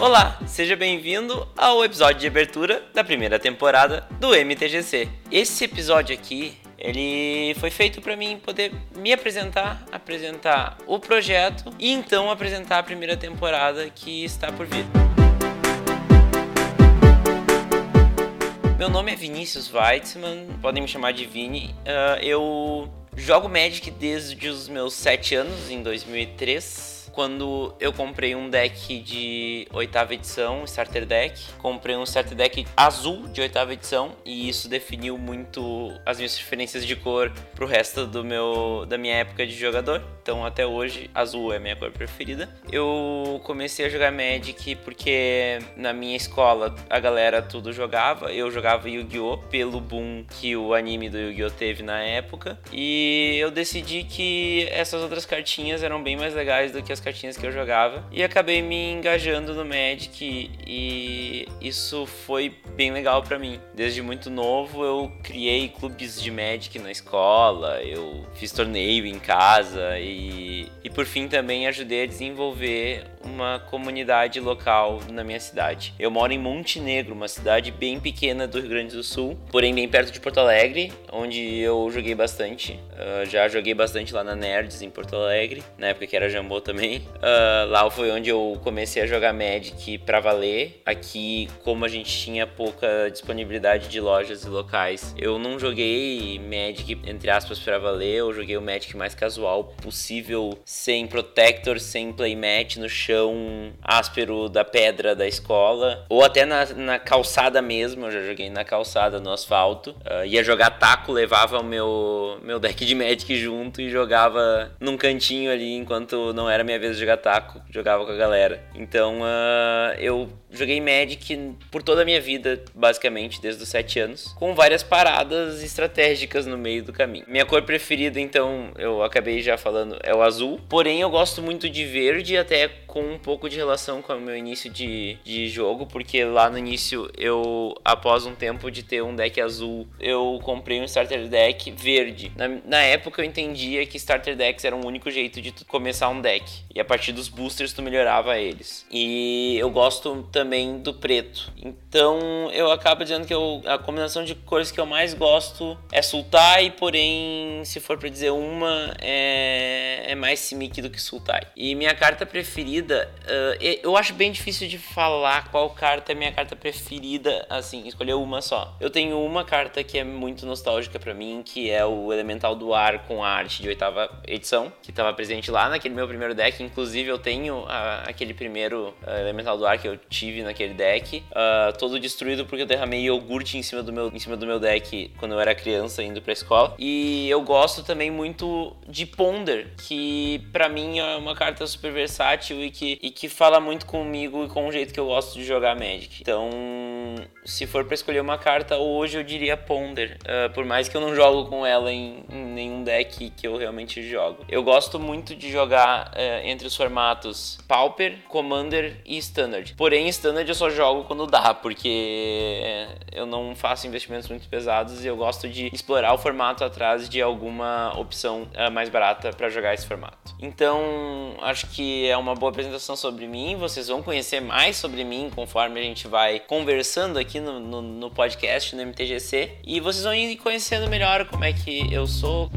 Olá, seja bem-vindo ao episódio de abertura da primeira temporada do MTGC. Esse episódio aqui, ele foi feito para mim poder me apresentar, apresentar o projeto e então apresentar a primeira temporada que está por vir. Meu nome é Vinícius Weitzman, podem me chamar de Vini. Uh, eu jogo Magic desde os meus 7 anos, em 2003 quando eu comprei um deck de oitava edição, starter deck. Comprei um starter deck azul de oitava edição e isso definiu muito as minhas preferências de cor pro resto do meu da minha época de jogador. Então até hoje azul é minha cor preferida. Eu comecei a jogar Magic porque na minha escola a galera tudo jogava. Eu jogava Yu-Gi-Oh pelo boom que o anime do Yu-Gi-Oh teve na época e eu decidi que essas outras cartinhas eram bem mais legais do que as cartinhas que eu jogava e acabei me engajando no Magic e isso foi bem legal para mim. Desde muito novo eu criei clubes de Magic na escola, eu fiz torneio em casa e, e por fim também ajudei a desenvolver uma comunidade local na minha cidade. Eu moro em Montenegro, uma cidade bem pequena do Rio Grande do Sul, porém bem perto de Porto Alegre, onde eu joguei bastante. Uh, já joguei bastante lá na Nerds em Porto Alegre, na época que era Jambô também. Uh, lá foi onde eu comecei a jogar Magic pra valer. Aqui, como a gente tinha pouca disponibilidade de lojas e locais, eu não joguei Magic entre aspas pra valer, eu joguei o Magic mais casual possível, sem Protector, sem playmat no chão chão áspero da pedra da escola, ou até na, na calçada mesmo, eu já joguei na calçada, no asfalto. Uh, ia jogar taco, levava o meu, meu deck de Magic junto e jogava num cantinho ali enquanto não era minha vez de jogar taco, jogava com a galera. Então uh, eu joguei Magic por toda a minha vida, basicamente, desde os 7 anos, com várias paradas estratégicas no meio do caminho. Minha cor preferida, então, eu acabei já falando, é o azul, porém eu gosto muito de verde, até com um pouco de relação com o meu início de, de jogo, porque lá no início eu, após um tempo de ter um deck azul, eu comprei um starter deck verde. Na, na época eu entendia que starter decks era o único jeito de começar um deck, e a partir dos boosters tu melhorava eles. E eu gosto também do preto. Então eu acabo dizendo que eu, a combinação de cores que eu mais gosto é Sultai, porém, se for para dizer uma, é, é mais Simic do que Sultai. E minha carta preferida, uh, eu acho bem difícil de falar qual carta é minha carta preferida, assim, escolher uma só. Eu tenho uma carta que é muito nostálgica para mim, que é o Elemental do Ar com a arte de oitava edição, que estava presente lá naquele meu primeiro deck. Inclusive, eu tenho a, aquele primeiro uh, Elemental do Ar que eu tive tive naquele deck, uh, todo destruído porque eu derramei iogurte em cima do meu, em cima do meu deck quando eu era criança indo pra escola. E eu gosto também muito de Ponder, que para mim é uma carta super versátil e que, e que fala muito comigo e com o jeito que eu gosto de jogar Magic. Então, se for para escolher uma carta hoje, eu diria Ponder, uh, por mais que eu não jogo com ela em, em, nenhum deck que eu realmente jogo. Eu gosto muito de jogar uh, entre os formatos Pauper, Commander e Standard. Porém, Standard eu só jogo quando dá, porque eu não faço investimentos muito pesados e eu gosto de explorar o formato atrás de alguma opção uh, mais barata para jogar esse formato. Então, acho que é uma boa apresentação sobre mim. Vocês vão conhecer mais sobre mim conforme a gente vai conversando aqui no, no, no podcast, no MTGC, e vocês vão ir conhecendo melhor como é que eu sou.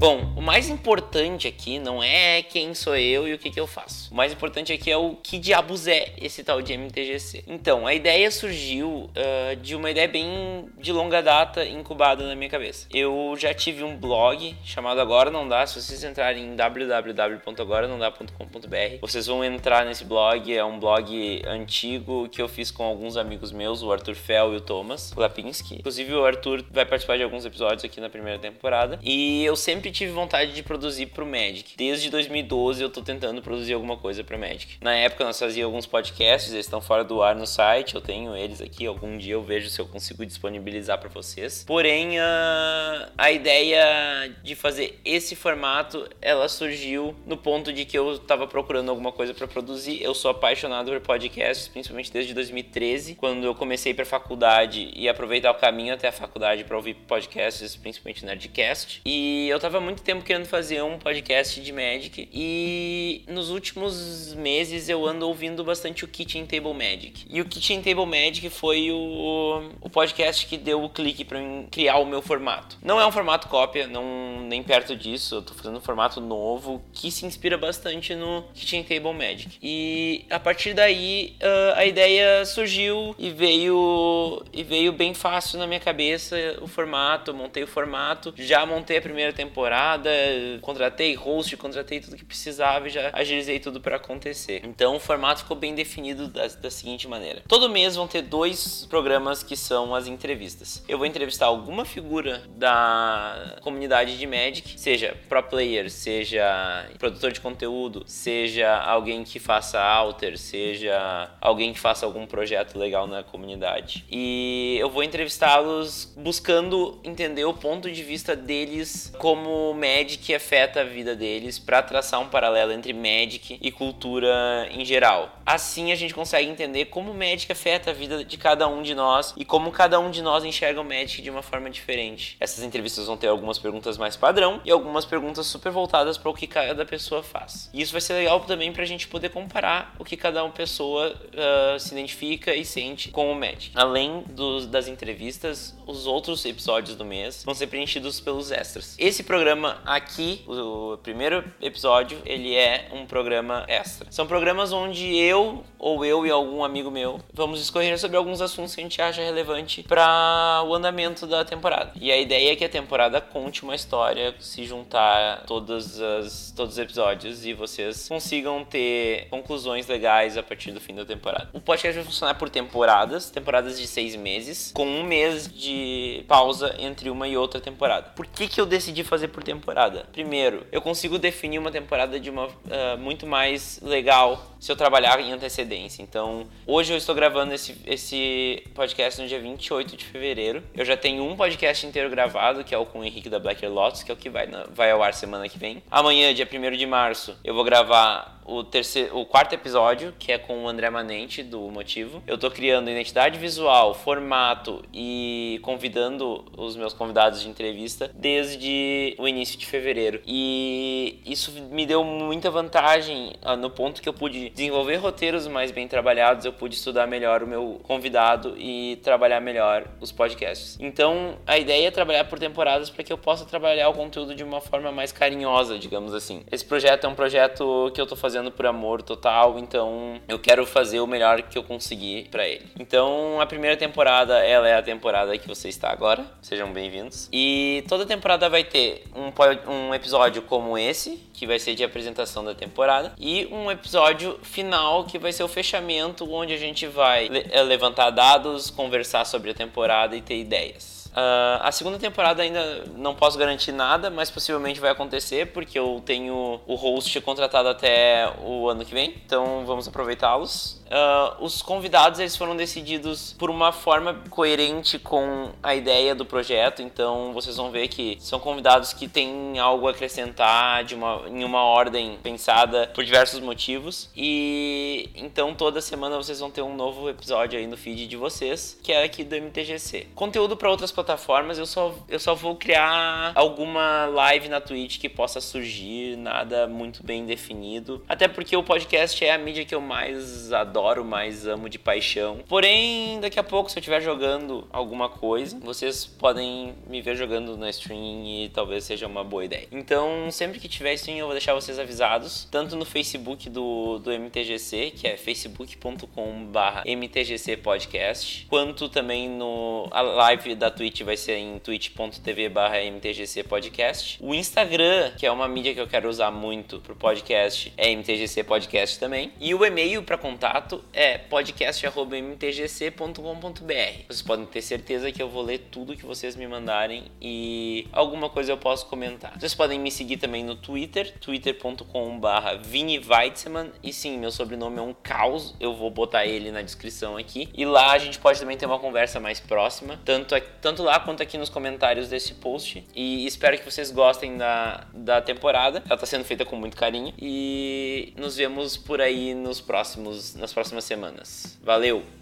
Bom, o mais importante aqui não é quem sou eu e o que, que eu faço. O mais importante aqui é o que diabos é esse tal de MTGC. Então, a ideia surgiu uh, de uma ideia bem de longa data incubada na minha cabeça. Eu já tive um blog chamado Agora Não Dá. Se vocês entrarem em www.agoranãodá.com.br, vocês vão entrar nesse blog. É um blog antigo que eu fiz com alguns amigos meus, o Arthur Fell e o Thomas Lapinski. Inclusive, o Arthur vai participar de alguns episódios aqui na primeira temporada. E eu sempre sempre tive vontade de produzir pro Magic. Desde 2012 eu tô tentando produzir alguma coisa pro Magic. Na época nós fazíamos alguns podcasts, eles estão fora do ar no site, eu tenho eles aqui, algum dia eu vejo se eu consigo disponibilizar para vocês. Porém, a, a ideia de fazer esse formato, ela surgiu no ponto de que eu tava procurando alguma coisa para produzir. Eu sou apaixonado por podcasts, principalmente desde 2013, quando eu comecei para faculdade e aproveitar o caminho até a faculdade para ouvir podcasts, principalmente Nerdcast. E eu tava muito tempo querendo fazer um podcast de Magic e nos últimos meses eu ando ouvindo bastante o Kitchen Table Magic. E o Kitchen Table Magic foi o, o podcast que deu o clique para criar o meu formato. Não é um formato cópia, não nem perto disso, eu tô fazendo um formato novo que se inspira bastante no Kitchen Table Magic. E a partir daí uh, a ideia surgiu e veio e veio bem fácil na minha cabeça o formato, montei o formato, já montei a primeira temporada, contratei host, contratei tudo que precisava e já agilizei tudo para acontecer. Então o formato ficou bem definido da, da seguinte maneira: todo mês vão ter dois programas que são as entrevistas. Eu vou entrevistar alguma figura da comunidade de Magic, seja pro player, seja produtor de conteúdo, seja alguém que faça alter, seja alguém que faça algum projeto legal na comunidade. E eu vou entrevistá-los buscando entender o ponto de vista deles como Magic afeta a vida deles para traçar um paralelo entre Magic e cultura em geral. Assim a gente consegue entender como Magic afeta a vida de cada um de nós e como cada um de nós enxerga o Magic de uma forma diferente. Essas entrevistas vão ter algumas perguntas mais padrão e algumas perguntas super voltadas para o que cada pessoa faz. E isso vai ser legal também para a gente poder comparar o que cada uma pessoa uh, se identifica e sente com o Magic. Além dos, das entrevistas, os outros episódios do mês vão ser preenchidos pelos extras. Esse programa aqui, o, primeiro episódio, ele é um programa extra. São programas onde eu ou eu e algum amigo meu vamos escorrer sobre alguns assuntos que a gente acha relevante para o andamento da temporada. E a ideia é que a temporada conte uma história, se juntar todas as, todos os episódios e vocês consigam ter conclusões legais a partir do fim da temporada. O podcast vai funcionar por temporadas, temporadas de seis meses, com um mês de pausa entre uma e outra temporada. Por que, que eu decidi fazer por temporada? Primeiro, eu consigo definir uma temporada de uma uh, muito mais legal se eu trabalhar em antecedência. Então, hoje eu estou gravando esse, esse podcast no dia 28 de fevereiro. Eu já tenho um podcast inteiro gravado, que é o com o Henrique da Black Lotus, que é o que vai, na, vai ao ar semana que vem. Amanhã, dia 1 de março, eu vou gravar o, terceiro, o quarto episódio, que é com o André Manente, do Motivo. Eu tô criando identidade visual, formato e convidando os meus convidados de entrevista desde o início de fevereiro. E isso me deu muita vantagem ah, no ponto que eu pude desenvolver roteiros mais bem trabalhados, eu pude estudar melhor o meu convidado e trabalhar melhor os podcasts. Então, a ideia é trabalhar por temporadas para que eu possa trabalhar o conteúdo de uma forma mais carinhosa, digamos assim. Esse projeto é um projeto que eu tô fazendo por amor total, então eu quero fazer o melhor que eu conseguir para ele. Então a primeira temporada, ela é a temporada que você está agora. Sejam bem-vindos. E toda temporada vai ter um, um episódio como esse, que vai ser de apresentação da temporada, e um episódio final que vai ser o fechamento, onde a gente vai eh, levantar dados, conversar sobre a temporada e ter ideias. Uh, a segunda temporada ainda não posso garantir nada, mas possivelmente vai acontecer porque eu tenho o host contratado até o ano que vem, então vamos aproveitá-los. Uh, os convidados eles foram decididos por uma forma coerente com a ideia do projeto, então vocês vão ver que são convidados que têm algo a acrescentar de uma, em uma ordem pensada por diversos motivos. E então toda semana vocês vão ter um novo episódio aí no feed de vocês, que é aqui do MTGC. Conteúdo para outras plataformas, eu só, eu só vou criar alguma live na Twitch que possa surgir, nada muito bem definido. Até porque o podcast é a mídia que eu mais adoro adoro, mais amo de paixão. Porém, daqui a pouco, se eu estiver jogando alguma coisa, vocês podem me ver jogando na stream e talvez seja uma boa ideia. Então, sempre que tiver stream, eu vou deixar vocês avisados, tanto no Facebook do, do MTGC, que é facebook.com/barra MTGC Podcast, quanto também no a live da Twitch vai ser em twitch.tv/barra MTGC Podcast. O Instagram, que é uma mídia que eu quero usar muito pro podcast, é MTGC Podcast também. E o e-mail para contato contato é podcast.mtgc.com.br. Vocês podem ter certeza que eu vou ler tudo que vocês me mandarem e alguma coisa eu posso comentar. Vocês podem me seguir também no Twitter, twitter.com.br viniveitzman. E sim, meu sobrenome é um caos, eu vou botar ele na descrição aqui. E lá a gente pode também ter uma conversa mais próxima, tanto, tanto lá quanto aqui nos comentários desse post. E espero que vocês gostem da, da temporada. Ela está sendo feita com muito carinho. E nos vemos por aí nos próximos, nas próximas próximas semanas. Valeu!